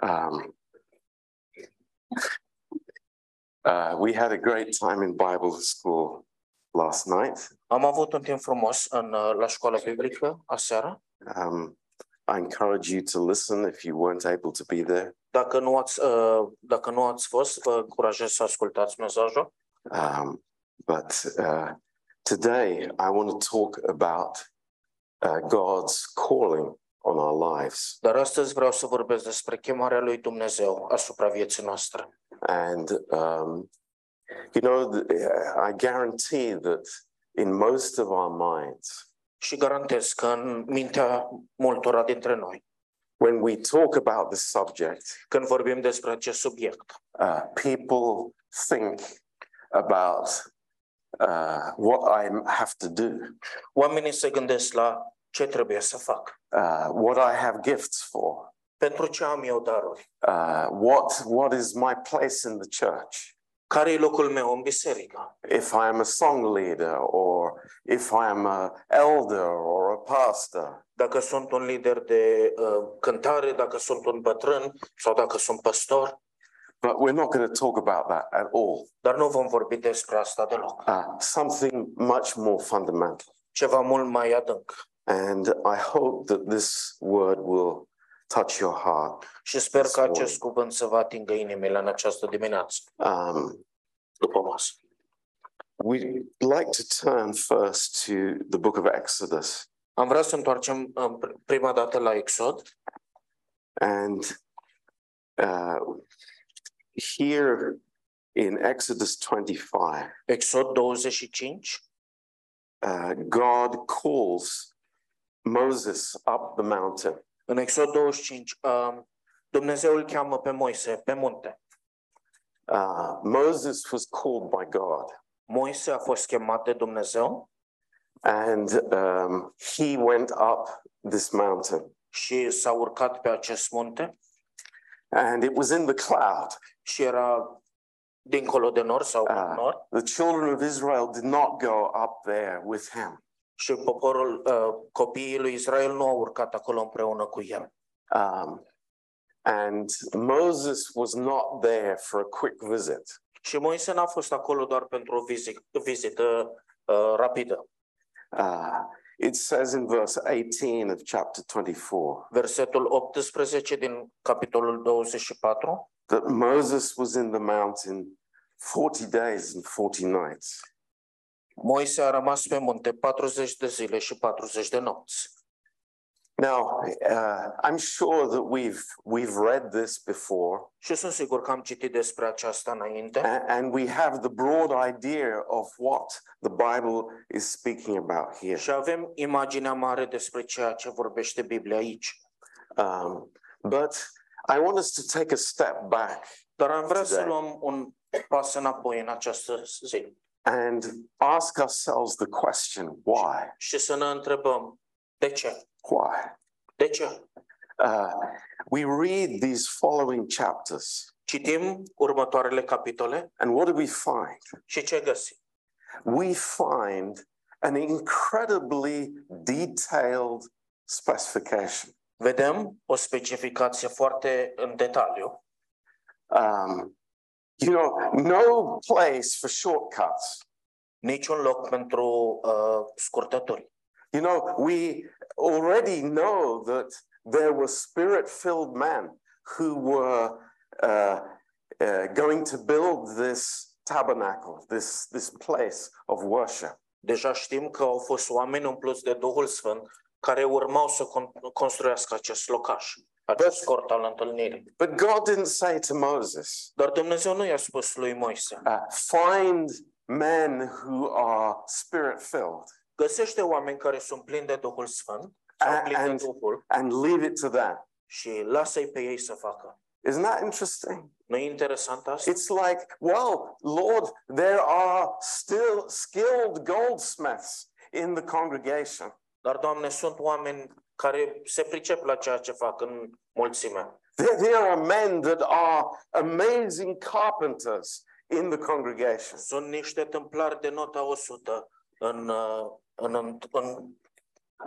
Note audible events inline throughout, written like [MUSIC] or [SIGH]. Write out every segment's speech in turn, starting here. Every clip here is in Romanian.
Um, uh, we had a great time in Bible school last night. Am avut un timp frumos în, uh, la școala biblică aseară. Um, I encourage you to listen if you weren't able to be there. Dacă nu ați, uh, dacă nu ați fost, vă încurajez să ascultați mesajul. Um, but uh, today I want to talk about uh, God's calling on our lives. Dar astăzi vreau să vorbesc despre chemarea lui Dumnezeu asupra vieții noastre. And, um, you know, th- I guarantee that in most of our minds, Și garantez că în mintea multora dintre noi, when we talk about this subject, când vorbim despre acest subiect, uh, people think about uh, what I have to do, oamenii se gândesc la ce trebuie să fac, uh, what I have gifts for, pentru ce am eu daruri, uh, what, what is my place in the church. care e locul meu în biserică, If I am a song leader, or if I am a elder or a pastor, dacă sunt un lider de uh, cântare, dacă sunt un bătrân sau dacă sunt păstor, but we're not going to talk about that at all. dar nu vom vorbi despre asta deloc. Uh, something much more fundamental. Ceva mult mai adânc. And I hope that this word will touch your heart. Și sper că This morning. acest cuvânt să vă atingă inimile în această dimineață, Um, după masă. we'd like to turn first to the book of Exodus. Am vrea să întoarcem uh, pr- prima dată la Exod And uh, here in Exodus 25, Exod 25, uh, God calls Moses up the mountain. în Exod 25, uh, Dumnezeu îl cheamă pe Moise pe munte. Uh, Moses was called by God, Moise a fost chemat de Dumnezeu and um, he went up this mountain. și s-a urcat pe acest munte And it was in the cloud. și era dincolo de nor sau în nor The children of Israel did not go up there with him. Și poporul, uh, copiii lui Israel nu au urcat acolo împreună cu el. Um, and Moses was not there for a quick visit. Și Moise n-a fost acolo doar pentru o vizit, vizită uh, rapidă. Uh, it says in verse 18 of chapter 24 Versetul 18 din capitolul 24, that Moses was in the mountain 40 days and 40 nights. Moise a rămas pe munte 40 de zile și 40 de nopți. Now, uh, I'm sure that we've we've read this before, Și sunt sigur că am citit despre aceasta înainte a- and we have the broad idea of what the Bible is speaking about here. și avem imaginea mare despre ceea ce vorbește Biblia aici. Um, but I want us to take a step back Dar am vrea să Today. luăm un pas înapoi în această zi and ask ourselves the question why? și să ne întrebăm de ce? Why? De ce? Uh, we read these following chapters, Citim următoarele capitole and what do we find? și ce găsim? We find an incredibly detailed specification. Vedem o specificație foarte în detaliu. Um, you know, no place for shortcuts. Niciun loc pentru uh, scurtături. You know, we already know that there were spirit filled men who were uh, uh, going to build this tabernacle, this, this place of worship. Deja știm că au fost oameni umpluți de Duhul Sfânt care urmau să con- construiască acest locaș, acest cort întâlnirii. But God didn't say to Moses, Dar Dumnezeu nu i-a spus lui Moise, uh, find men who are spirit filled găsește oameni care sunt plini de Duhul Sfânt, plini de And- Duhul and leave it to them. și lasă-i pe ei să facă. Isn't that interesting? nu e interesant asta? It's like, well, Lord, there are still skilled goldsmiths in the congregation. Dar, Doamne, sunt oameni care se pricep la ceea ce fac în mulțime. There, there are men that are amazing carpenters in the congregation. Sunt niște tâmplari de nota 100 în, uh, în, în, în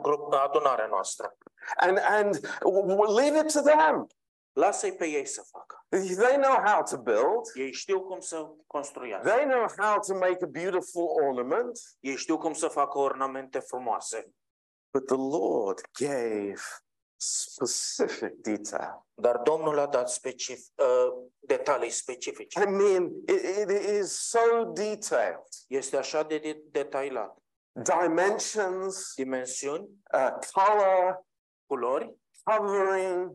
grup, adunarea noastră. And, and w- w- leave it to them. Lasă-i pe ei să facă. They know how to build. Ei știu cum să construiască. They know how to make a beautiful ornament. Ei știu cum să facă ornamente frumoase. But the Lord gave specific detail. Dar Domnul a dat specif, uh, detalii specifice. I mean, it, it is so detailed. Este așa de de- detailat. Dimensions, Dimensiuni, uh, color, culori, covering,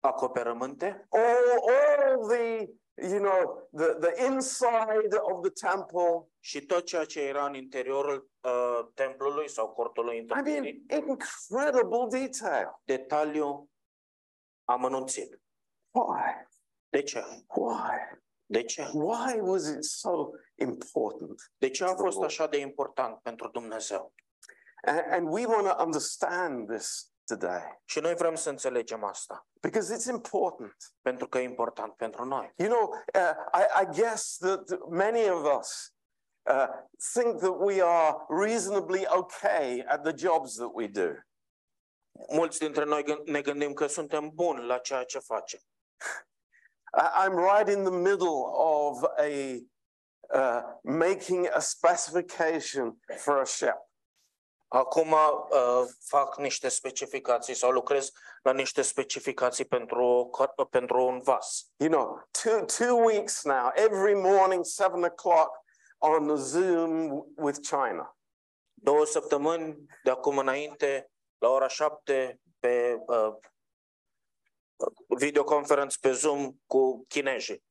acoperământe, all, all the, you know, the, the inside of the temple. și tot ceea ce era în interiorul uh, templului sau cortului I întâlnirii, mean, incredible detail. detaliu amănunțit. Why? De ce? Why? De ce? Why was it so important? De ce a fost așa de important pentru Dumnezeu? And, and we want to understand this today Și noi vrem să înțelegem asta, because it's important. pentru că e important pentru noi. You know, uh, I, I guess that many of us uh, think that we are reasonably okay at the jobs that we do. Mulți dintre noi ne gândim că suntem buni la ceea ce facem. I'm right in the middle of a uh, making a specification for a ship. Acum uh, fac niște specificații sau lucrez la niște specificații pentru, o co- pentru un vas. You know, two, two weeks now, every morning, seven o'clock on Zoom with China. Două săptămâni de acum înainte, la ora șapte, pe uh, videoconferență pe Zoom cu chinezii.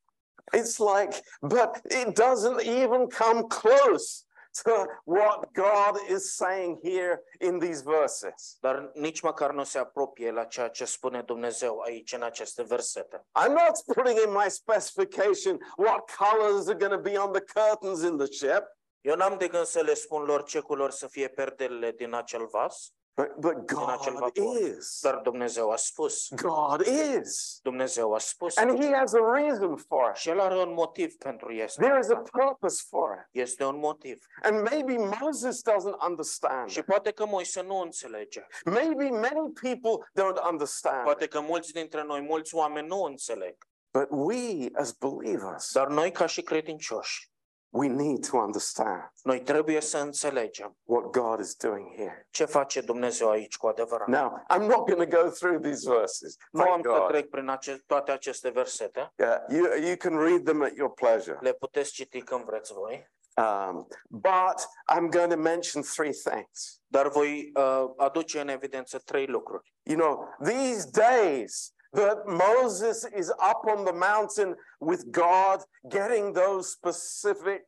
It's like, but it doesn't even come close to what God is saying here in these verses. Dar nici măcar nu se apropie la ceea ce spune Dumnezeu aici în aceste versete. I'm not putting in my specification what colors are going to be on the curtains in the ship, Eu n-am de gând să le spun lor ce culori să fie perdelele din acel vas, but, but acel God vapor. is. dar Dumnezeu a spus. God is. Dumnezeu a spus. And He has a reason for it. Și El are un motiv pentru este. There is a purpose for it. Este un motiv. And maybe Moses doesn't understand. Și poate că Moise nu înțelege. Maybe many people don't understand. Poate că mulți dintre noi, mulți oameni nu înțeleg. But we, as believers, Dar noi, ca și credincioși, we need to understand noi trebuie să înțelegem what God is doing here. ce face Dumnezeu aici cu adevărat. Now, I'm not going to go through these verses. Nu am Thank să God. trec prin ace- toate aceste versete. Yeah, you, you can read them at your pleasure. Le puteți citi când vreți voi. Um, but I'm going to mention three things. Dar voi uh, aduce în evidență trei lucruri. You know, these days that Moses is up on the mountain with God, getting those specific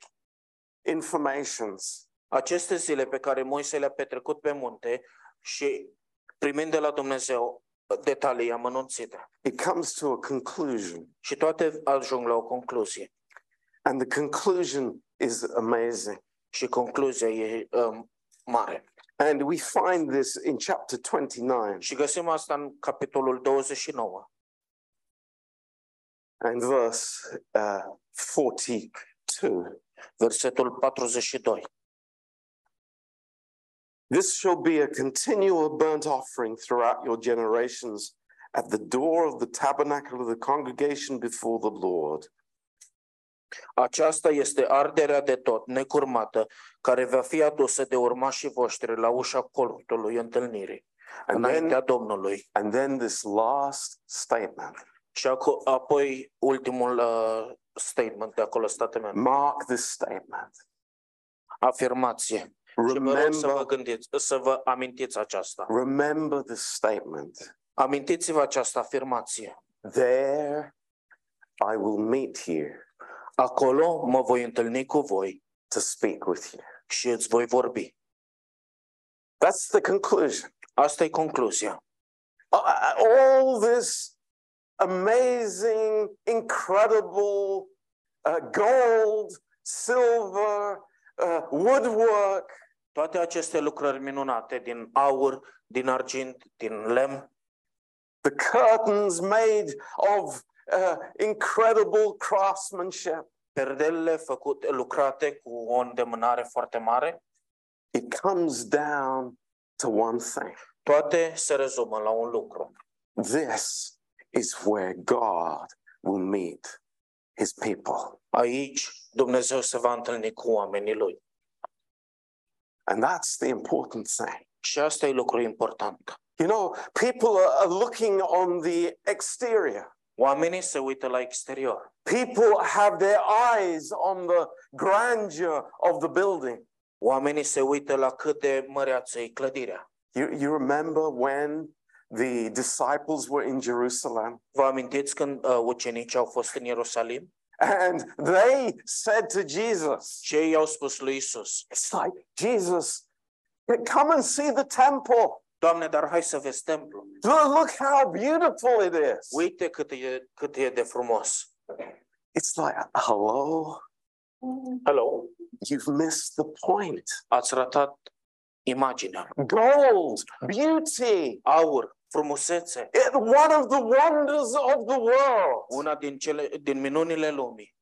informations. Aceste zile pe care Moise le-a petrecut pe munte și primind de la Dumnezeu detalii amănunțite. It comes to a conclusion. Și toate ajung la o concluzie. And the conclusion is amazing. Și concluzia e um, mare. And we find this in chapter 29 Și găsim asta în capitolul 29, and verse uh, 42. versetul 42. This shall be a continual burnt offering throughout your generations at the door of the tabernacle of the congregation before the Lord. Aceasta este arderea de tot, necurmată, care va fi adusă de urmașii voștri la ușa colțului întâlnirii, And then, înaintea Domnului. and then this last statement. Și aco- apoi ultimul uh, statement de acolo, state membre. Mark this statement. Afirmație. Și vă rog să vă Remember, gândiți, să vă amintiți aceasta. remember this statement. Amintiți-vă această afirmație. There I will meet you Acolo mă voi întâlni cu voi to speak with you. și îți voi vorbi. That's the conclusion. Asta e concluzia. Uh, all this amazing, incredible uh, gold, silver, uh, woodwork, Toate aceste lucrări minunate din aur, din argint, din lemn, the curtains made of uh, incredible craftsmanship. perdelele făcute, lucrate cu o îndemânare foarte mare, It comes down to one thing. toate se rezumă la un lucru. This is where God will meet his people. Aici Dumnezeu se va întâlni cu oamenii lui. And that's the important thing. Și asta e lucru important. You know, people are are looking on the exterior. Oamenii se uită la exterior. People have their eyes on the grandeur of the building. Oamenii se uită la cât de măreață e clădirea. You, you remember when the disciples were in Jerusalem Vă amintiți când uh, ucenicii au fost în Ierusalim? and they said to Jesus, i-au spus lui Isus, It's like, Jesus, come and see the temple. Doamne, dar hai să vezi templul. Look, look how beautiful it is. Uite cât e, cât e de frumos. It's like, hello, Hello. you've missed the point. Ați ratat imaginea. Gold, beauty, Aur, frumusețe, it, one of the wonders of the world. una din, cele, din minunile lumii.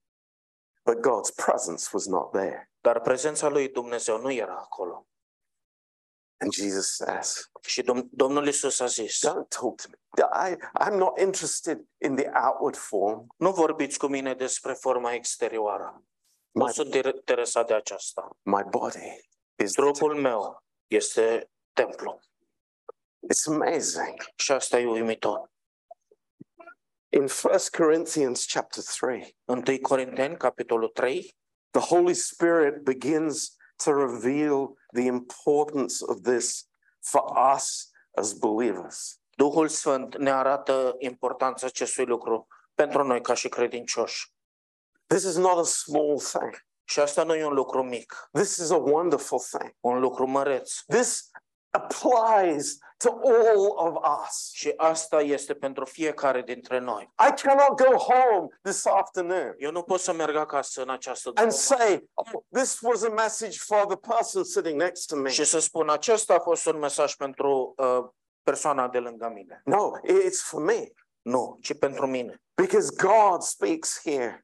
But God's presence was not there. Dar prezența lui Dumnezeu nu era acolo. And Jesus says, Și Dom- Domnul Isus a zis, Don't talk to me. I, I'm not interested in the outward form. nu vorbiți cu mine despre forma exterioară. Nu My, sunt interesat de aceasta. my body is the Trupul meu este templu. It's amazing. Și asta e uimitor. In 1 Corinthians chapter 3, 1 Corinteni, capitolul 3, the Holy Spirit begins to reveal the importance of this for us as believers. Duhul Sfânt ne arată importanța acestui lucru pentru noi ca și credincioși. This is not a small thing. Și asta nu e un lucru mic, This is a wonderful thing. un lucru măreț. This applies to all of us. Și asta este pentru fiecare dintre noi. I cannot go home this afternoon Eu nu pot să merg acasă în această and după say, oh, this was a message for the person sitting next to me. și să spun, acesta a fost un mesaj pentru uh, persoana de lângă mine. No, it's for me Nu, ci pentru mine. because God speaks here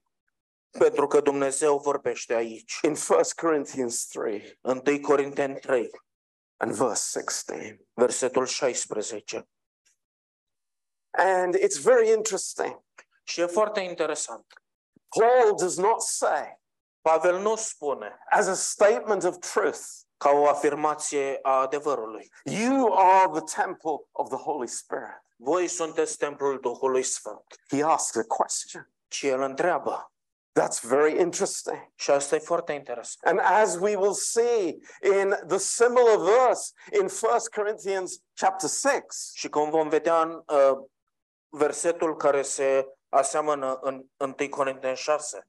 Pentru că Dumnezeu vorbește aici. in 1 Corinthians 3 1 Corinteni 3, and verse 16. versetul 16. And it's very interesting. Și e foarte interesant. Paul does not say, Pavel nu spune as a statement of truth, ca o afirmație a adevărului. you are the temple of the Holy Spirit. Voi sunteți templul Duhului Sfânt. He asks a question. Și el întreabă. That's very interesting. Și asta e foarte interesant. And as we will see in the similar verse in 1 Corinthians chapter 6, Și cum vom vedea în uh, versetul care se aseamănă în 1 Corinteni 6,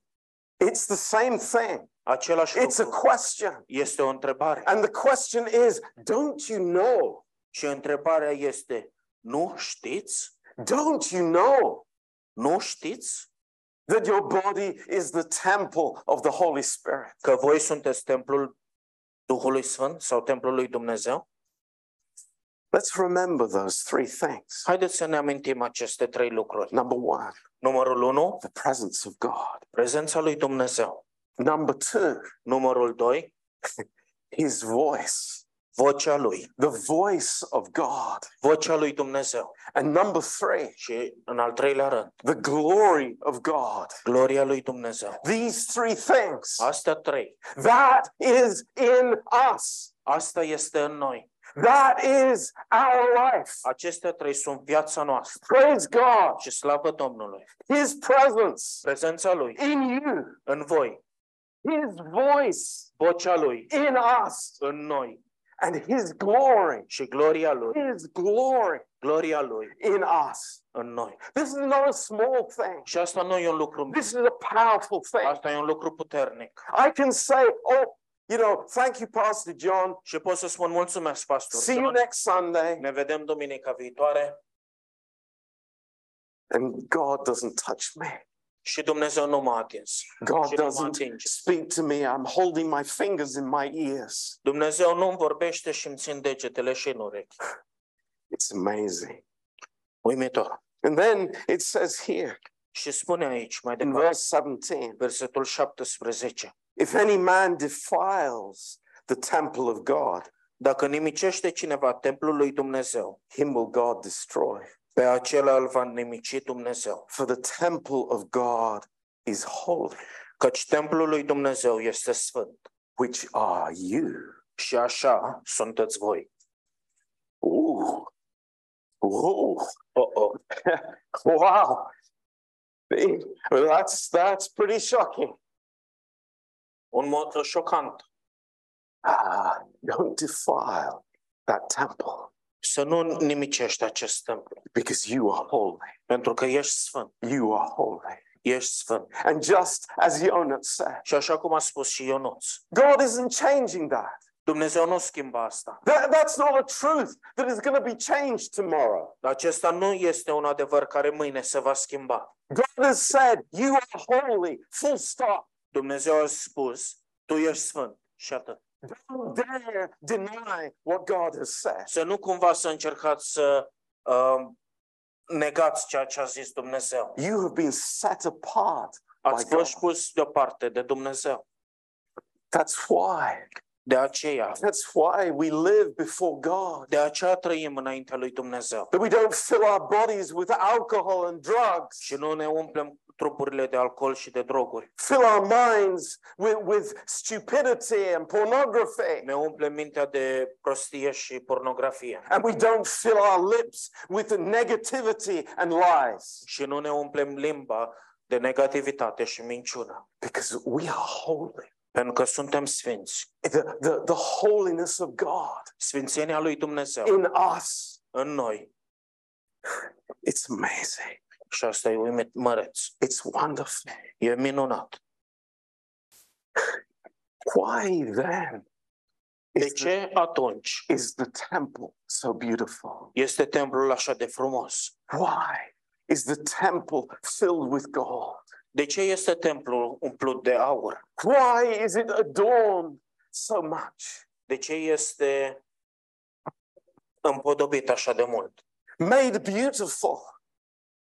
it's the same thing. același It's a lucru question. este o întrebare. And the question is, don't you know? Și întrebarea este, nu știți? Don't you know Nu știți that your body is the temple of the Holy Spirit? că voi sunteți templul Duhului Sfânt sau templul lui Dumnezeu? Let's remember those three things. Haideți să ne amintim aceste trei lucruri. Number one, Numărul 1, the presence of God. prezența lui Dumnezeu. Number two, Numărul 2, [LAUGHS] his voice, vocea lui. the voice of God. Vocea lui Dumnezeu. And number three, Și în al treilea rând, the glory of God. gloria lui Dumnezeu. These three things, Astea trei. that is in us. Asta este în noi. That is our life. Acestea trei sunt viața noastră. Praise God. Și slavă Domnului. His presence Prezența lui in you, în voi. his voice Vocea lui in us, în noi. And his glory, Și gloria lui. his glory Gloria lui in us. în noi. This is not a small thing. Și asta nu e un lucru mic. This is a powerful thing. Asta e un lucru puternic. I can say, oh, you know, thank you, Pastor John. Și pot să spun mulțumesc, pastor. See you next Sunday. Ne vedem duminica viitoare. And God doesn't touch me. Și Dumnezeu nu m-a atins. God Și nu mă doesn't atinge. speak to me. I'm holding my fingers in my ears. Dumnezeu nu-mi vorbește și îmi țin degetele și în urechi. It's amazing. Uimitor. And then it says here Și spune aici, mai in departe, verse 17 versetul 17. if any man defiles the temple of God, Dacă nimicește cineva templul lui Dumnezeu, him will God destroy. Pe acela îl va nimici Dumnezeu. For the temple of God is holy, Căci templul lui Dumnezeu este sfânt. which are you. Și așa sunteți voi. Ooh. Ooh. Oh, oh. [LAUGHS] Wow. Well, that's that's pretty shocking. Un mod șocant. Ah, don't defile that temple Să nu nimicești acest templu. because you are holy. Pentru că ești sfânt. You are holy. Ești sfânt. And just as Jonah said, Și așa cum a spus și Ionuț. God isn't changing that. Dumnezeu nu schimbă asta. that. That's not a truth that is going to be changed tomorrow. Acesta nu este un adevăr care mâine se va schimba. God has said, You are holy, full stop. Dumnezeu a spus, tu ești sfânt și atât. Don't dare deny what God has said. Să nu cumva să încercați să uh, negați ceea ce a zis Dumnezeu. You have been set apart. Ați by God. fost pus deoparte de Dumnezeu. That's why. De aceea, That's why we live before God. de aceea trăim înaintea lui Dumnezeu. That we don't fill our bodies with alcohol and drugs. Și nu ne umplem trupurile de alcool și de droguri. Fill our minds with, with stupidity and pornography. Ne umplem mintea de prostie și pornografie. And we don't fill our lips with negativity and lies. Și nu ne umplem limba de negativitate și minciună. Because we are holy. Pentru că suntem sfinți. The, the, the holiness of God Sfințenia lui Dumnezeu in us. în noi. It's amazing. Și asta e uimit măreț. It's wonderful. E minunat. Why then De is the, ce atunci is the temple so beautiful? este templul așa de frumos? Why is the temple filled with gold? De ce este templul umplut de aur? Why is it adorned so much? De ce este împodobit așa de mult? Made beautiful.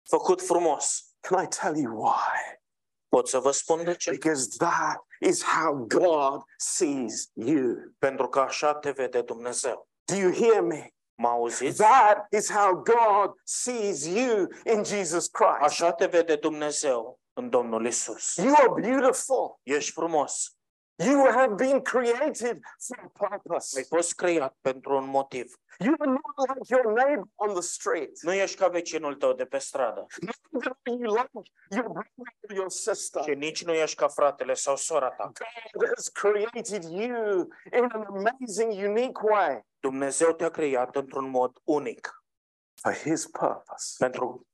Făcut frumos. Can I tell you why? Pot să vă spun de ce? Because that is how God sees you. Pentru că așa te vede Dumnezeu. Do you hear me? Mă auziți? That is how God sees you in Jesus Christ. Așa te vede Dumnezeu în Domnul Isus. You are beautiful. Ești frumos. You have been created for a purpose. Ai fost creat pentru un motiv. You are not like your neighbor on the street. Nu ești ca vecinul tău de pe stradă. Neither are you like your brother or your sister. Și nici nu ești ca fratele sau sora ta. God has created you in an amazing, unique way Dumnezeu te-a creat într-un mod unic for His purpose pentru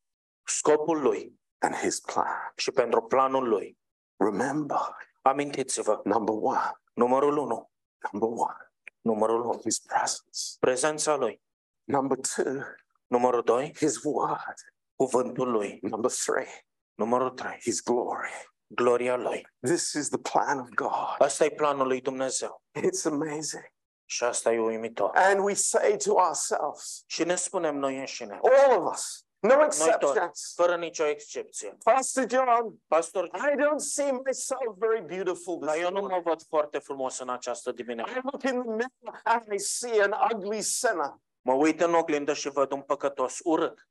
scopul lui and His plan. și pentru planul lui. Remember, Amintiți-vă, number one, numărul 1, number one, numărul 1, His presence. prezența lui. Number two, Numărul 2, His word. cuvântul lui. Number three, Numărul 3, His glory. gloria lui. This is the plan of God. Asta e planul lui Dumnezeu. It's amazing. Și asta e uimitor. And we say to ourselves, Și ne spunem noi înșine, all of us, no noi toți, exceptions. fără nicio excepție. Pastor John, Pastor, I don't see myself very beautiful dar this eu nu morning. mă văd foarte frumos în această dimineață. I look in the mirror and I see an ugly sinner. Mă uit în oglindă și văd un păcătos urât.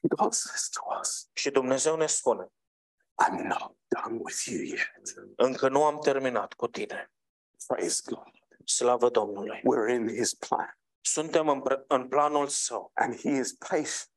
God says to us, Și Dumnezeu ne spune, I'm not done with you yet. încă nu am terminat cu tine. Praise God. Slavă Domnului! We're in His plan Suntem în, pre- în planul său and He is patient.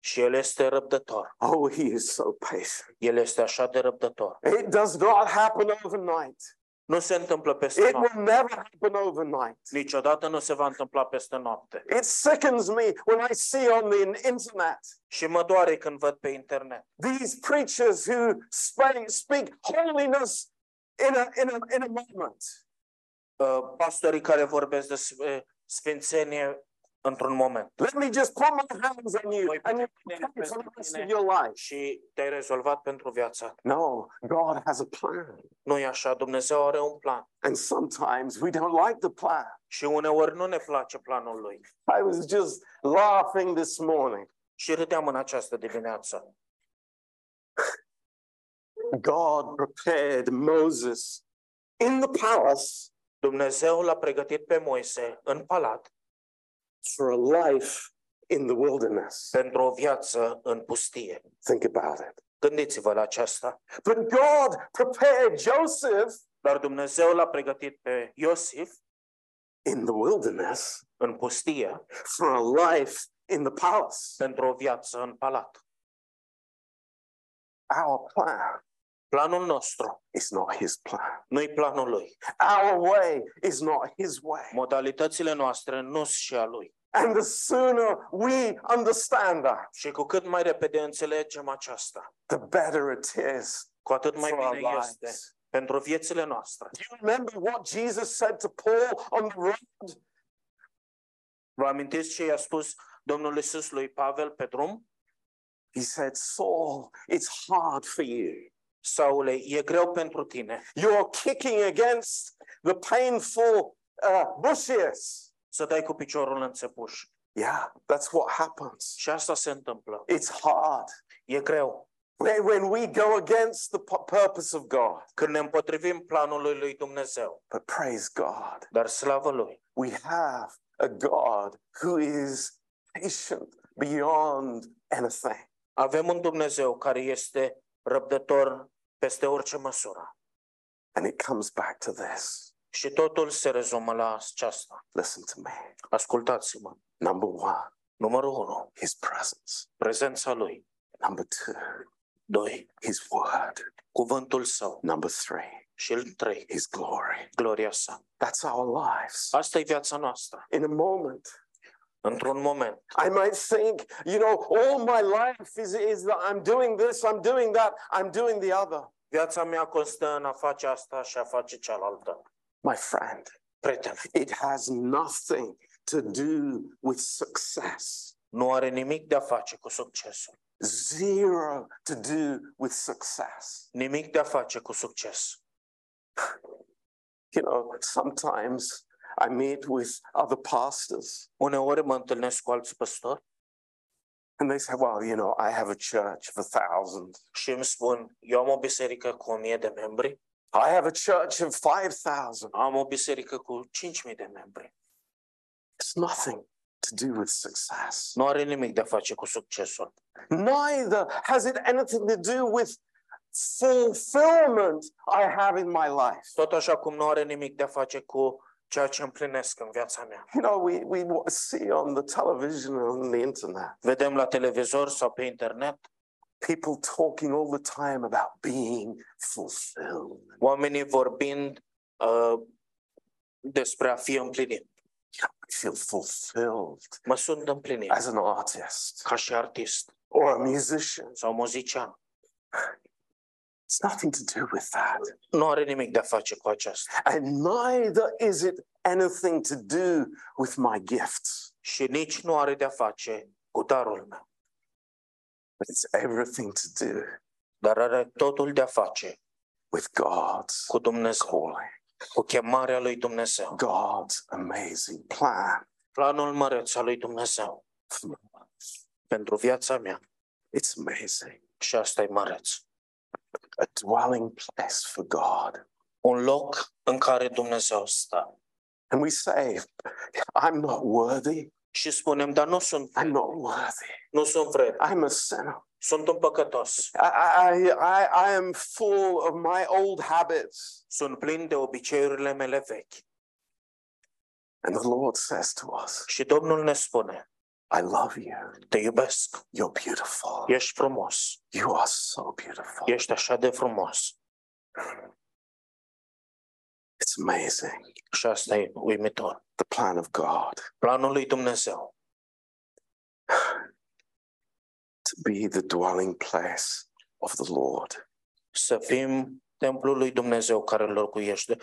și El este răbdător. Oh, He is so patient. El este așa de răbdător. It does not happen overnight. Nu se întâmplă peste It noapte. will never happen overnight. Niciodată nu se va întâmpla peste noapte. It sickens me when I see on the internet Și mă doare când văd pe internet these preachers who speak, speak holiness in a, in, a, in a moment. uh, pastorii care vorbesc despre sfințenie într-un moment. Let me just put my hands on you Voi and you pune pray for the pentru rest tine of your life. și te-ai rezolvat pentru viața. No, God has a plan. Nu e așa, Dumnezeu are un plan. And sometimes we don't like the plan. Și uneori nu ne place planul lui. I was just laughing this morning. Și râdeam în această dimineață. God prepared Moses in the palace Dumnezeu l-a pregătit pe Moise în palat for a life in the wilderness. pentru o viață în pustie. Think about it. Gândiți-vă la aceasta. But God prepared Joseph Dar Dumnezeu l-a pregătit pe Iosif in the wilderness în pustie for a life in the palace. pentru o viață în palat. Our plan Planul nostru is not his plan. nu-i planul lui. Our way is not his way. Modalitățile noastre nu sunt și a lui. And the sooner we understand that, Și cu cât mai repede înțelegem aceasta, the better it is cu atât mai for our bine este pentru viețile noastre. Do you remember what Jesus said to Paul on the road? Vă amintiți ce i-a spus Domnul Iisus lui Pavel pe drum? He said, Saul, it's hard for you. Saule, e greu pentru tine You're kicking against the painful uh, bushes. să dai cu piciorul în țepuș. Yeah, that's what happens. Și asta se întâmplă. It's hard. E greu. When, when we go against the pu- purpose of God. Când ne împotrivim planului lui Dumnezeu. But praise God, Dar slavă lui. we have a God who is patient beyond anything. Avem un Dumnezeu care este răbdător peste orice măsură. And it comes back to this. Și totul se rezumă la aceasta. Listen to me. Ascultați-mă. Number one, Numărul 1. his presence. Prezența lui. Number two, 2. his word. Cuvântul său. Number three, Și el 3. his glory. Gloria sa. That's our lives. Asta e viața noastră. In a moment, Într-un um moment. I might think, you know, all my life is, is that I'm doing this, I'm doing that, I'm doing the other. Viața mea constă în a face asta și a face cealaltă. My friend, Prieten, it has nothing to do with success. nu are nimic de a face cu succesul. Zero to do with success. Nimic de a face cu succes. You know, sometimes I meet with other pastors Uneori mă întâlnesc cu alți păstori and they say, well, you know, I have a church of a thousand. și îmi spun, eu am o biserică cu o mie de membri, I have a church of 5,000. am o biserică cu 5.000 de membri. It's nothing to do with success. Nu are nimic de a face cu succesul. Neither has it anything to do with fulfillment I have in my life. Tot așa cum nu are nimic de a face cu ceea ce împlinesc în viața mea. You know, we, we see on the television and on the internet Vedem la televizor sau pe internet people talking all the time about being fulfilled. oamenii vorbind uh, despre a fi împlinit. I feel fulfilled Mă sunt împlinit as an artist ca și artist or a musician. sau muzician. It's nothing to do with that. Nu are nimic de a face cu aceasta. And neither is it anything to do with my gifts, Și nici nu are de a face cu darul meu. but it's everything to do Dar are totul de a face with God's cu Dumnezeu, calling, cu chemarea lui Dumnezeu. God's amazing plan Planul măreț al lui Dumnezeu for my life. pentru viața mea. It's amazing. Și asta e măreț. A dwelling place for God. Un loc în care Dumnezeu stă. And we say, I'm not worthy. Și spunem, dar nu sunt, I'm not worthy. nu sunt vred, I'm a sinner. sunt un păcătos. I, I, I, I am full of my old habits. Sunt plin de obiceiurile mele vechi. And the Lord says to us, Și Domnul ne spune, I love you. te iubesc, You're beautiful. ești frumos, You are so beautiful. ești așa de frumos. It's amazing. Și asta e uimitor. The plan of God Planul lui Dumnezeu to be the dwelling place of the Lord. să fim templul lui Dumnezeu care locuiește,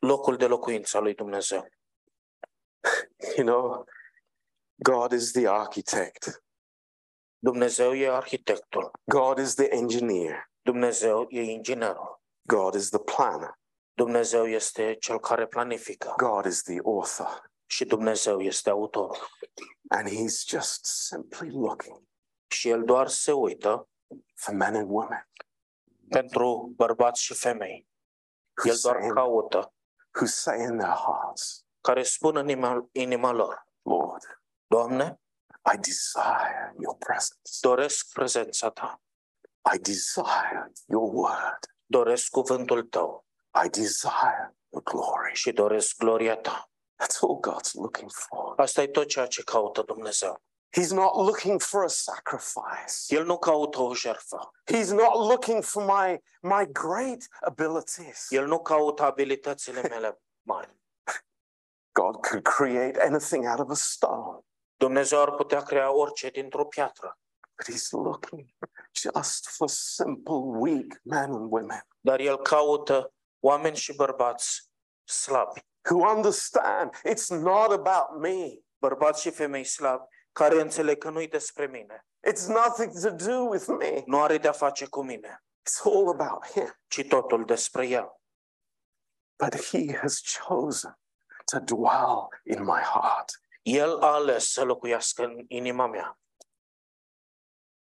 locul de locuință al lui Dumnezeu. You know, God is the architect, Dumnezeu e arhitectul, God is the engineer, Dumnezeu e inginerul, God is the planner, Dumnezeu este cel care planifică. God is the author. și Dumnezeu este autorul. And He's just simply looking Și El doar se uită for men and women pentru bărbați și femei. who El doar say, in, caută, who say in their hearts, care spun în inima, inima lor, Lord, Doamne, I desire your presence. Doresc prezența ta. I desire your word. Doresc cuvântul tău I desire your glory. și doresc gloria ta. That's all God's looking for. Asta e tot ceea ce caută Dumnezeu. He's not looking for a sacrifice. El nu caută o jertfă. He's not looking for my, my great abilities. El nu caută abilitățile mele mari. God could create anything out of a stone, Dumnezeu ar putea crea orice dintr-o piatră, but He's looking just for simple, weak men and women dar El caută oameni și bărbați slabi, who understand it's not about me. bărbați și femei slabi, care înțeleg că nu-i despre mine, It's nothing to do with me. nu are de-a face cu mine, It's all about Him. ci totul despre El. But He has chosen to dwell in my heart. El a ales să locuiască în inima mea.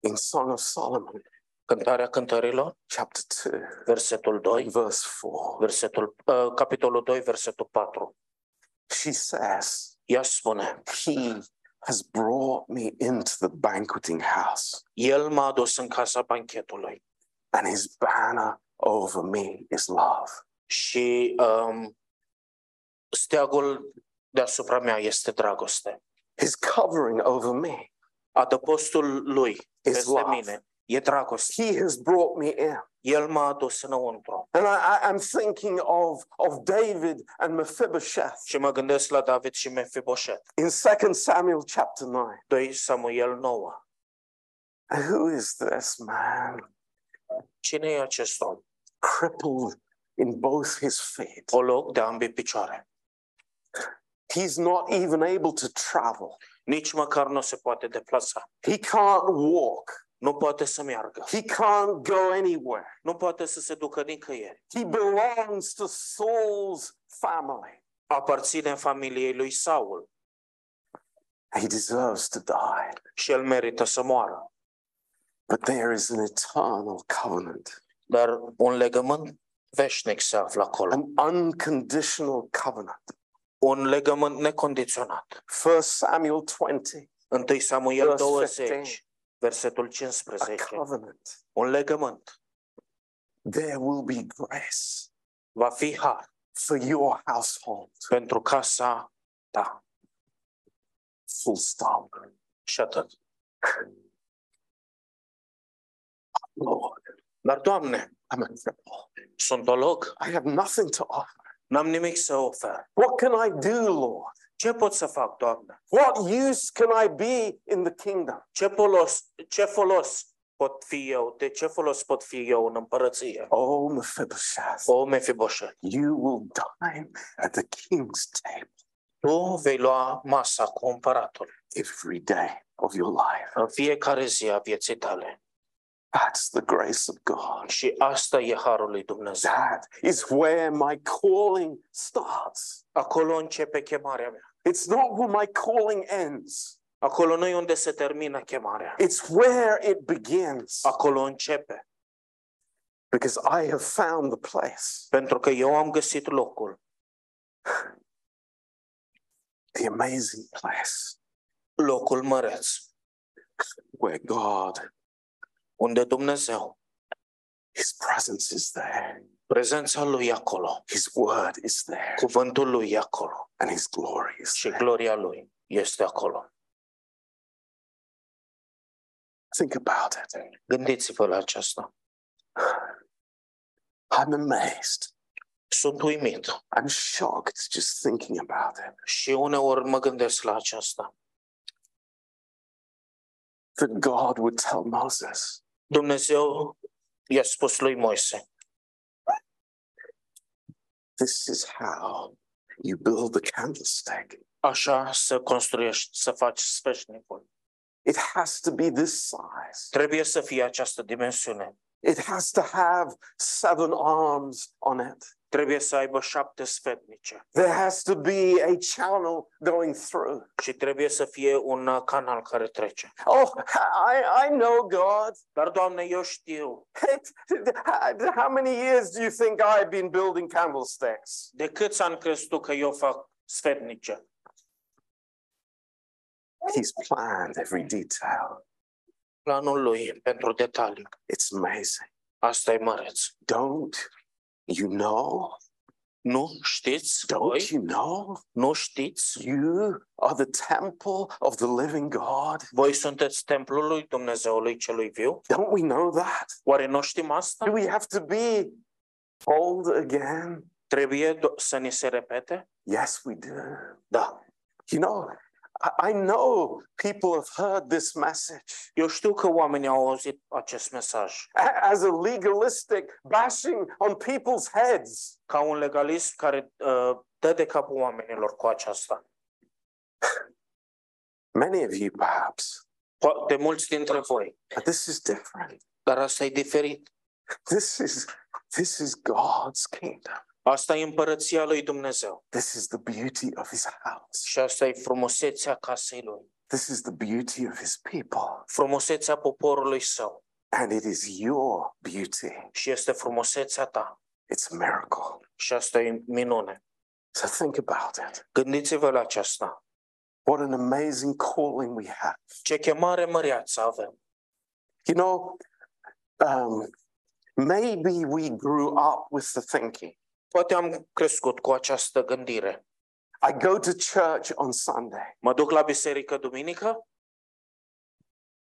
In Song of Solomon, Cântarea cântărilor, chapter 2, versetul 2, verse 4, versetul, uh, capitolul 2, versetul 4. she says, Ea spune, He has brought me into the banqueting house, El m-a adus în casa banchetului. And His banner over me is love. și um, steagul deasupra mea este dragoste. His covering over me Adăpostul lui is peste love. mine e dragoste. He has brought me in. El m-a adus înăuntru. And I, I, I'm thinking of, of David and Mephibosheth Și mă gândesc la David și Mefiboset. in 2 Samuel chapter 9. 2 Samuel 9. And who is this man? Cine e acest om? Crippled in both his feet. O loc de ambii picioare. He's not even able to travel. Nici măcar nu se poate deplasa. He can't walk. Nu poate să meargă. He can't go anywhere. Nu poate să se ducă nicăieri. He belongs to Saul's family. Aparține familiei lui Saul He deserves to die. și el merită să moară. But there is an eternal covenant, Dar un legământ veșnic se află acolo. an unconditional covenant. Un legământ necondiționat. 1 Samuel 20, 1 Samuel Verse 20, 15. versetul a 15. covenant. Un legământ. There will be grace Va fi har for your household. pentru casa ta. Full stop. Și atât. Lord, Dar, Doamne, I'm a cripple. sunt o loc, I have nothing to offer. N-am nimic să ofer. What can I do, Lord? Ce pot să fac, Doamne? What use can I be in the kingdom? Ce folos, ce folos pot fi eu? De ce folos pot fi eu în împărăție? Oh, Mephibosheth, O, Mefiboset, you will dine at the king's table tu vei lua masa cu împăratul every day of your life. în fiecare zi a vieții tale. That's the grace of God. Și asta e harul lui Dumnezeu. That is where my calling starts. Acolo începe chemarea mea. It's not where my calling ends. Acolo nu e unde se termină chemarea. It's where it begins. Acolo începe. Because I have found the place, Pentru că eu am găsit locul, [SIGHS] the amazing place locul măreț, where God, unde Dumnezeu, His presence is there, prezența Lui e acolo, His word is there, cuvântul Lui e acolo and His glory is și there. gloria Lui este acolo. Think about it. Gândiți-vă la aceasta. I'm amazed. Sunt uimit I'm shocked just thinking about it. și uneori mă gândesc la aceasta. That God would tell Moses, Dumnezeu i-a spus lui Moise, This is how you build the candlestick. așa să construiești, să faci sfeșnicul. It has to be this size. Trebuie să fie această dimensiune. It has to have seven arms on it. Trebuie să aibă șapte sfetnice There has to be a channel going through. și trebuie să fie un uh, canal care trece. Oh, I, I know God. Dar, Doamne, eu știu. How many years do you think I've been building candlesticks? De câți ani crezi tu că eu fac sfetnice? He's planned every detail. Planul lui pentru detalii. It's amazing. Asta e măreț. Don't you know? Nu știți Don't you know? Nu știți? You are the temple of the living God. Voi sunteți templul lui Dumnezeului celui viu? Don't we know that? Oare nu știm asta? Do we have to be told again? Trebuie să ni se repete? Yes, we do. Da. You know, I, know people have heard this message Eu știu că oamenii au auzit acest mesaj as a legalistic bashing on people's heads. ca un legalist care uh, dă de capul oamenilor cu aceasta. [LAUGHS] Many of you, perhaps. Poate mulți dintre voi. But this is different. Dar asta e diferit. This is this is God's kingdom. Asta e împărăția lui Dumnezeu. This is the beauty of his house. Și asta e frumusețea casei lui. This is the beauty of his people. Frumusețea poporului său. And it is your beauty. Și este frumusețea ta. It's a miracle. Și asta e minune. So think about it. Gândiți-vă la aceasta. What an amazing calling we have. Ce chemare măreață avem. You know, um, maybe we grew up with the thinking Poate am crescut cu această gândire. I go to church on Sunday, Mă duc la biserică duminică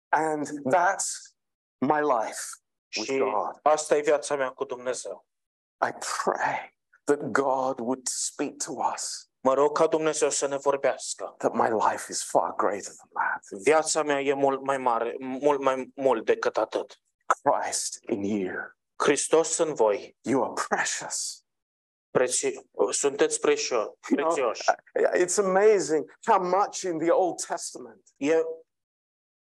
and that's my life with și God. asta e viața mea cu Dumnezeu. I pray that God would speak to us, Mă rog ca Dumnezeu să ne vorbească. that my life is far greater than that. Viața mea e mult mai mare, mult mai mult decât atât. Christ in you. Hristos în voi. You are precious. Preți... Sunteți precio... You know, prețioși. It's amazing how much in the Old Testament E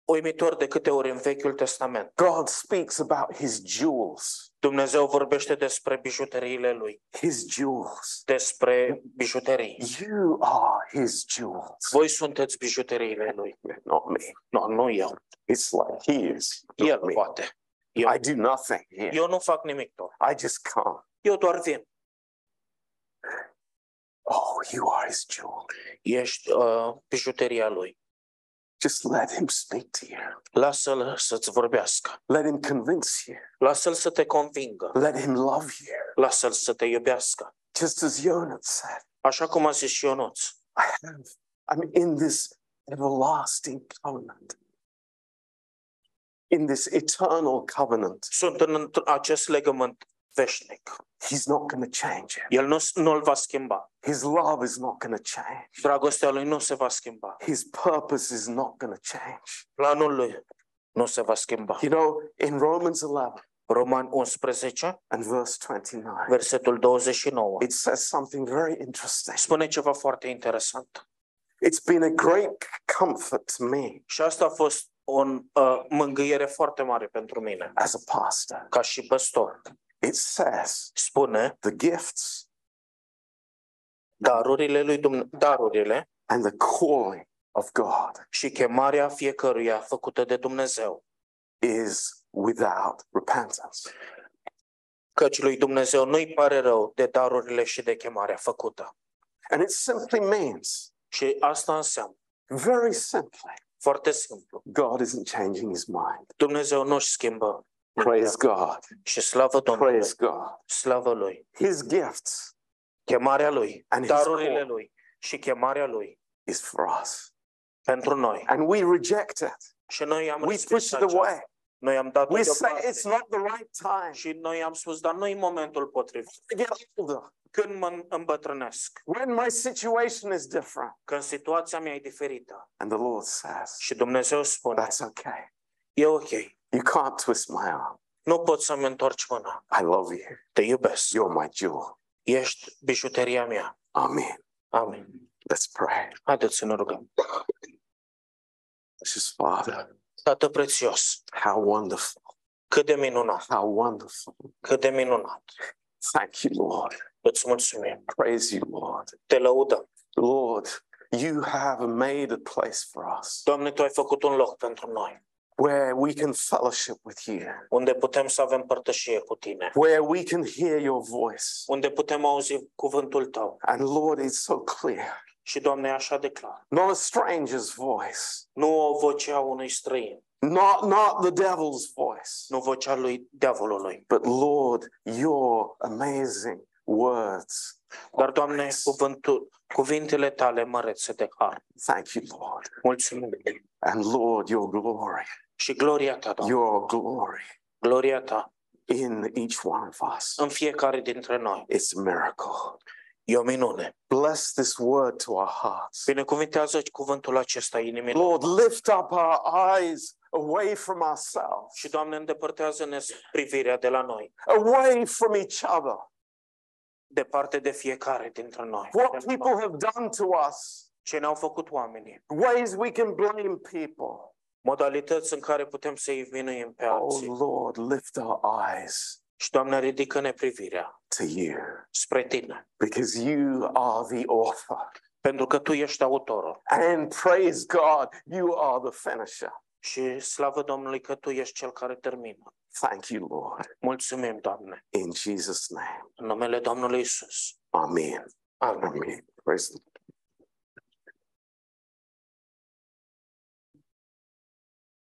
uimitor de câte ori în Vechiul Testament God speaks about his jewels, Dumnezeu vorbește despre bijuteriile lui, his jewels. despre bijuterii. You are his jewels, Voi sunteți bijuteriile lui. not me. Nu, nu eu. It's like he is, not El me. poate. Eu, I do nothing here. eu nu fac nimic tot. I just come. Eu doar vin. Oh, you are his jewel. Ești uh, bijuteria lui. Just let him speak to you. Lasă-l să-ți vorbească. Let him convince you. Lasă-l să te convingă. Let him love you. Lasă-l să te iubească. Just as Jonah said, Așa cum a zis și Ionuț. I have, I'm in this everlasting covenant, in this eternal covenant. Sunt în într- acest legământ veșnic. He's not going to change it. El nu, nu-l va schimba. His love is not going to change. Dragostea lui nu se va schimba. His purpose is not going to change. Planul lui nu se va schimba. You know, in Romans 11 Roman 11, and verse 29, versetul 29. it says something very interesting. Spune ceva foarte interesant. It's been a great comfort to me Și asta a fost o uh, mângâiere foarte mare pentru mine, as a pastor. ca și păstor. It says Spune, the gifts darurile lui Dumne- darurile and the calling of God și chemarea fiecăruia făcută de Dumnezeu. is without repentance. Căci lui Dumnezeu nu-i pare rău de darurile și de chemarea făcută. And it simply means, Și asta înseamnă, very simply, foarte simplu, God isn't changing his mind. Dumnezeu nu-și schimbă Praise God. și slavă Domnului, Praise God. slavă Lui. His gifts Chemarea Lui, And his darurile call. Lui și chemarea Lui is for us. pentru noi. And we reject it. Și noi am We respins push it away. aceasta. Noi am dat We say deoparte. it's not the right time. Și noi am spus, dar nu e momentul potrivit. I get older. Când mă îmbătrânesc, When my situation is different. când situația mea e diferită. And the Lord says, Și Dumnezeu spune, That's okay. e ok, You can't twist my arm. nu poți să-mi întorci mâna. I love you. Te iubesc. You're my jewel. Ești bijuteria mea. Amen. Amin. Let's pray. Haideți să ne rugăm. Precious Father, Tată prețios, how wonderful. cât de minunat, How wonderful. cât de minunat. Thank you, Lord. Îți mulțumim. Praise you, Lord. Te lăudăm. Lord, you have made a place for us Doamne, Tu ai făcut un loc pentru noi, where we can fellowship with you, unde putem să avem părtășie cu Tine, where we can hear your voice. unde putem auzi cuvântul Tău. And Lord, it's so clear. Și Doamne, așa declar. not a stranger's voice, Nu o voce a unui străin, not, not the devil's voice, nu vocea lui diavolului. but Lord, your amazing words. Dar, Doamne, cuvântul, cuvintele tale mărețe de har. Thank you, Lord. Mulțumim. And Lord, your glory, Și gloria ta, Doamne, your glory gloria ta in each one of us. în fiecare dintre noi. It's a miracle. E o minune. Bless this word to our hearts. Binecuvintează cuvântul acesta inimilor. Lord, lift up our eyes away from ourselves, Și, Doamne, îndepărtează-ne privirea de la noi, away from each other. Departe de fiecare dintre noi. What people have done to us, Ce ne-au făcut oamenii, ways we can blame people. modalități în care putem să-i vinuim pe Oh alții. Lord, lift our eyes Și, Doamne, ridică-ne privirea to you spre Tine, because you are the author. pentru că Tu ești autorul. And praise God, you are the finisher. Și slavă Domnului că Tu ești Cel care termină. Thank you, Lord. Mulțumim, Doamne, In Jesus' name. în numele Domnului Isus. Amen. Amin. Amen. Praise the